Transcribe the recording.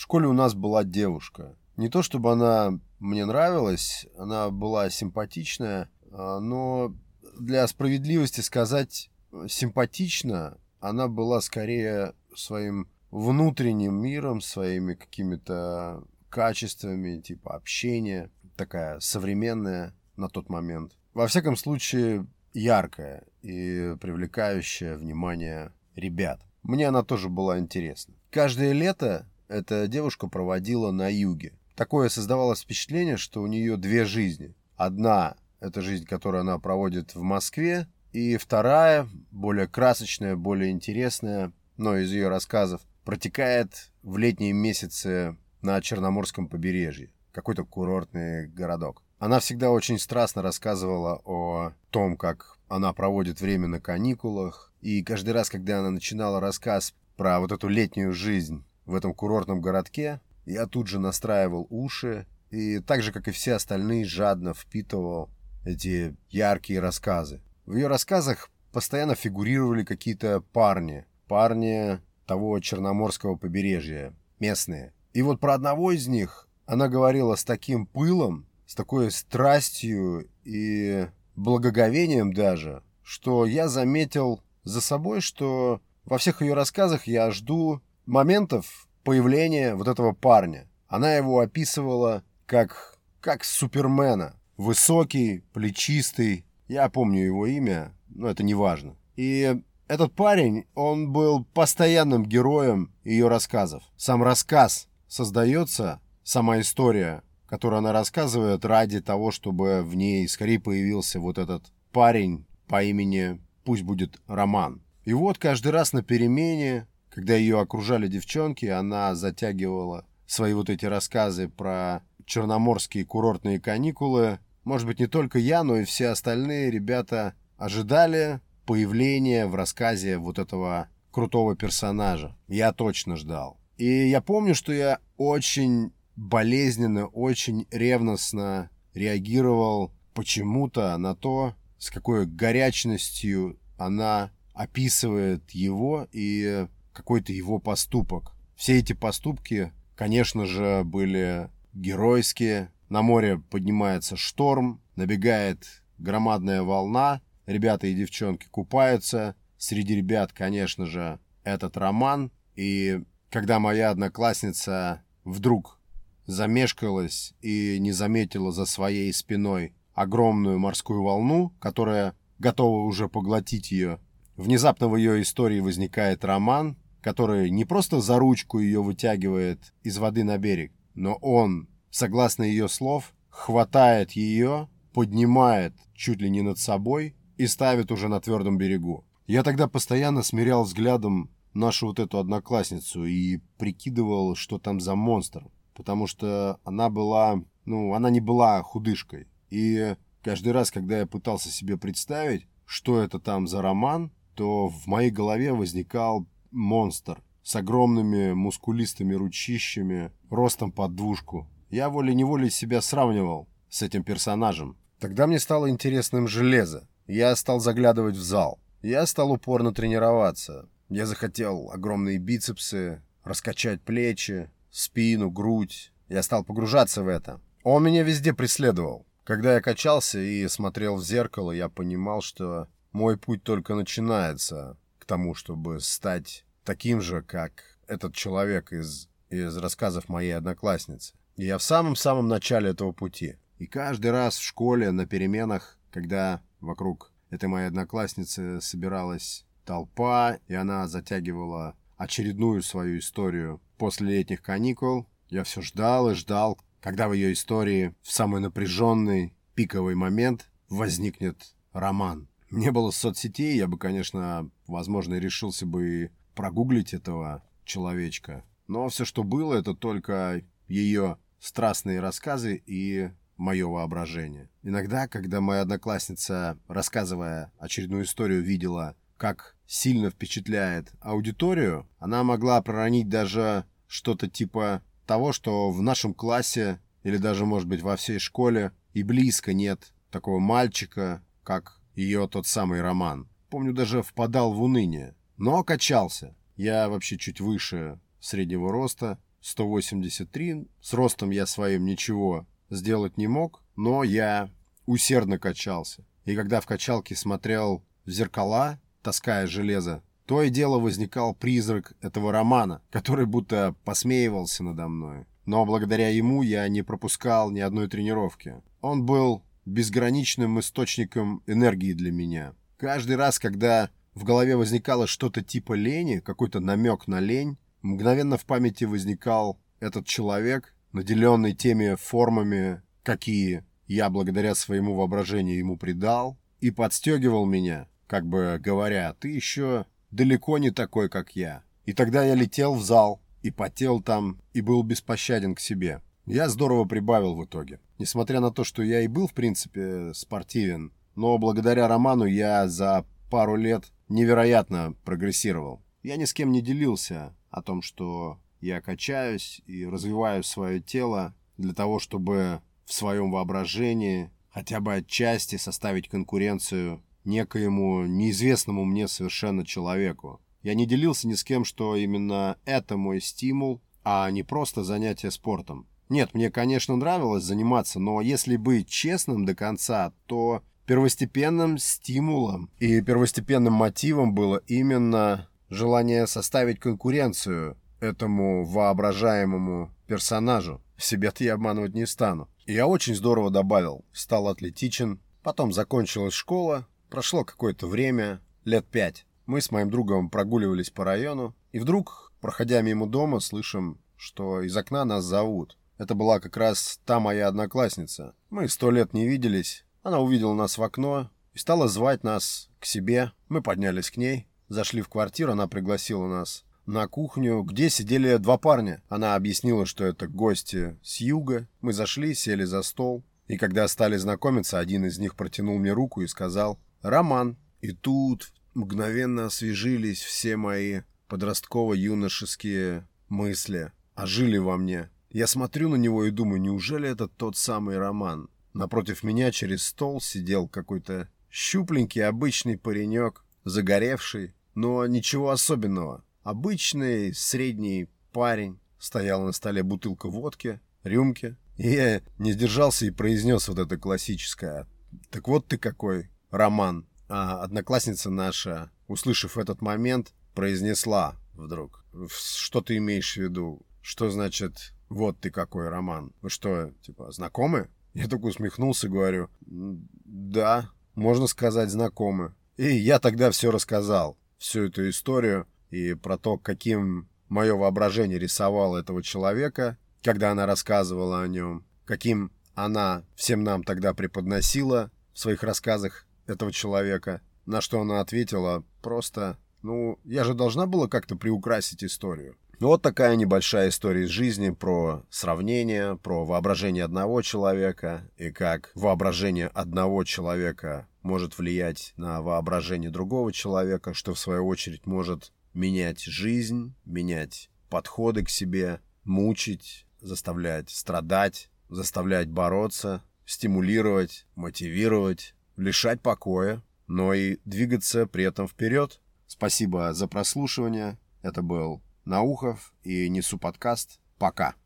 В школе у нас была девушка. Не то чтобы она мне нравилась, она была симпатичная, а, но для справедливости сказать симпатично, она была скорее своим внутренним миром, своими какими-то качествами, типа общения, такая современная на тот момент. Во всяком случае, яркая и привлекающая внимание ребят. Мне она тоже была интересна. Каждое лето эта девушка проводила на юге. Такое создавалось впечатление, что у нее две жизни. Одна – это жизнь, которую она проводит в Москве, и вторая, более красочная, более интересная, но из ее рассказов, протекает в летние месяцы на Черноморском побережье. Какой-то курортный городок. Она всегда очень страстно рассказывала о том, как она проводит время на каникулах. И каждый раз, когда она начинала рассказ про вот эту летнюю жизнь в этом курортном городке, я тут же настраивал уши и так же, как и все остальные, жадно впитывал эти яркие рассказы. В ее рассказах постоянно фигурировали какие-то парни. Парни того черноморского побережья, местные. И вот про одного из них она говорила с таким пылом, с такой страстью и благоговением даже, что я заметил за собой, что во всех ее рассказах я жду моментов появления вот этого парня. Она его описывала как, как Супермена. Высокий, плечистый. Я помню его имя, но это не важно. И этот парень, он был постоянным героем ее рассказов. Сам рассказ создается, сама история которую она рассказывает ради того, чтобы в ней скорее появился вот этот парень по имени, пусть будет Роман. И вот каждый раз на перемене, когда ее окружали девчонки, она затягивала свои вот эти рассказы про черноморские курортные каникулы. Может быть, не только я, но и все остальные ребята ожидали появления в рассказе вот этого крутого персонажа. Я точно ждал. И я помню, что я очень болезненно, очень ревностно реагировал почему-то на то, с какой горячностью она описывает его и какой-то его поступок. Все эти поступки, конечно же, были геройские. На море поднимается шторм, набегает громадная волна, ребята и девчонки купаются. Среди ребят, конечно же, этот роман. И когда моя одноклассница вдруг замешкалась и не заметила за своей спиной огромную морскую волну, которая готова уже поглотить ее. Внезапно в ее истории возникает роман, который не просто за ручку ее вытягивает из воды на берег, но он, согласно ее слов, хватает ее, поднимает чуть ли не над собой и ставит уже на твердом берегу. Я тогда постоянно смирял взглядом нашу вот эту одноклассницу и прикидывал, что там за монстр потому что она была, ну, она не была худышкой. И каждый раз, когда я пытался себе представить, что это там за роман, то в моей голове возникал монстр с огромными мускулистыми ручищами, ростом под двушку. Я волей-неволей себя сравнивал с этим персонажем. Тогда мне стало интересным железо. Я стал заглядывать в зал. Я стал упорно тренироваться. Я захотел огромные бицепсы, раскачать плечи, спину, грудь. Я стал погружаться в это. Он меня везде преследовал. Когда я качался и смотрел в зеркало, я понимал, что мой путь только начинается к тому, чтобы стать таким же, как этот человек из, из рассказов моей одноклассницы. И я в самом-самом начале этого пути. И каждый раз в школе на переменах, когда вокруг этой моей одноклассницы собиралась толпа, и она затягивала очередную свою историю после летних каникул, я все ждал и ждал, когда в ее истории в самый напряженный, пиковый момент возникнет роман. Не было соцсетей, я бы, конечно, возможно, решился бы прогуглить этого человечка. Но все, что было, это только ее страстные рассказы и мое воображение. Иногда, когда моя одноклассница, рассказывая очередную историю, видела, как сильно впечатляет аудиторию, она могла проронить даже что-то типа того, что в нашем классе или даже, может быть, во всей школе и близко нет такого мальчика, как ее тот самый роман. Помню, даже впадал в уныние. Но качался. Я вообще чуть выше среднего роста. 183. С ростом я своим ничего сделать не мог, но я усердно качался. И когда в качалке смотрел в зеркала, таская железо, то и дело возникал призрак этого романа, который будто посмеивался надо мной. Но благодаря ему я не пропускал ни одной тренировки. Он был безграничным источником энергии для меня. Каждый раз, когда в голове возникало что-то типа лени, какой-то намек на лень, мгновенно в памяти возникал этот человек, наделенный теми формами, какие я благодаря своему воображению ему придал, и подстегивал меня, как бы говоря, ты еще далеко не такой, как я. И тогда я летел в зал, и потел там, и был беспощаден к себе. Я здорово прибавил в итоге. Несмотря на то, что я и был, в принципе, спортивен, но благодаря роману я за пару лет невероятно прогрессировал. Я ни с кем не делился о том, что я качаюсь и развиваю свое тело для того, чтобы в своем воображении хотя бы отчасти составить конкуренцию некоему неизвестному мне совершенно человеку. Я не делился ни с кем, что именно это мой стимул, а не просто занятие спортом. Нет, мне, конечно, нравилось заниматься, но если быть честным до конца, то первостепенным стимулом и первостепенным мотивом было именно желание составить конкуренцию этому воображаемому персонажу. Себя-то я обманывать не стану. И я очень здорово добавил. Стал атлетичен. Потом закончилась школа. Прошло какое-то время, лет пять. Мы с моим другом прогуливались по району. И вдруг, проходя мимо дома, слышим, что из окна нас зовут. Это была как раз та моя одноклассница. Мы сто лет не виделись. Она увидела нас в окно и стала звать нас к себе. Мы поднялись к ней, зашли в квартиру, она пригласила нас на кухню, где сидели два парня. Она объяснила, что это гости с юга. Мы зашли, сели за стол. И когда стали знакомиться, один из них протянул мне руку и сказал «Роман». И тут мгновенно освежились все мои подростково-юношеские мысли, ожили во мне. Я смотрю на него и думаю, неужели это тот самый Роман? Напротив меня через стол сидел какой-то щупленький обычный паренек, загоревший, но ничего особенного. Обычный средний парень. Стояла на столе бутылка водки, рюмки. И я не сдержался и произнес вот это классическое. «Так вот ты какой, Роман!» А одноклассница наша, услышав этот момент, произнесла вдруг. «Что ты имеешь в виду? Что значит «вот ты какой, Роман»? Вы что, типа, знакомы?» Я только усмехнулся, говорю, да, можно сказать, знакомы. И я тогда все рассказал, всю эту историю и про то, каким мое воображение рисовало этого человека, когда она рассказывала о нем, каким она всем нам тогда преподносила в своих рассказах этого человека, на что она ответила просто, ну, я же должна была как-то приукрасить историю. Ну, вот такая небольшая история из жизни про сравнение, про воображение одного человека и как воображение одного человека может влиять на воображение другого человека, что в свою очередь может менять жизнь, менять подходы к себе, мучить, заставлять страдать, заставлять бороться, стимулировать, мотивировать, лишать покоя, но и двигаться при этом вперед. Спасибо за прослушивание. Это был Наухов и несу подкаст. Пока.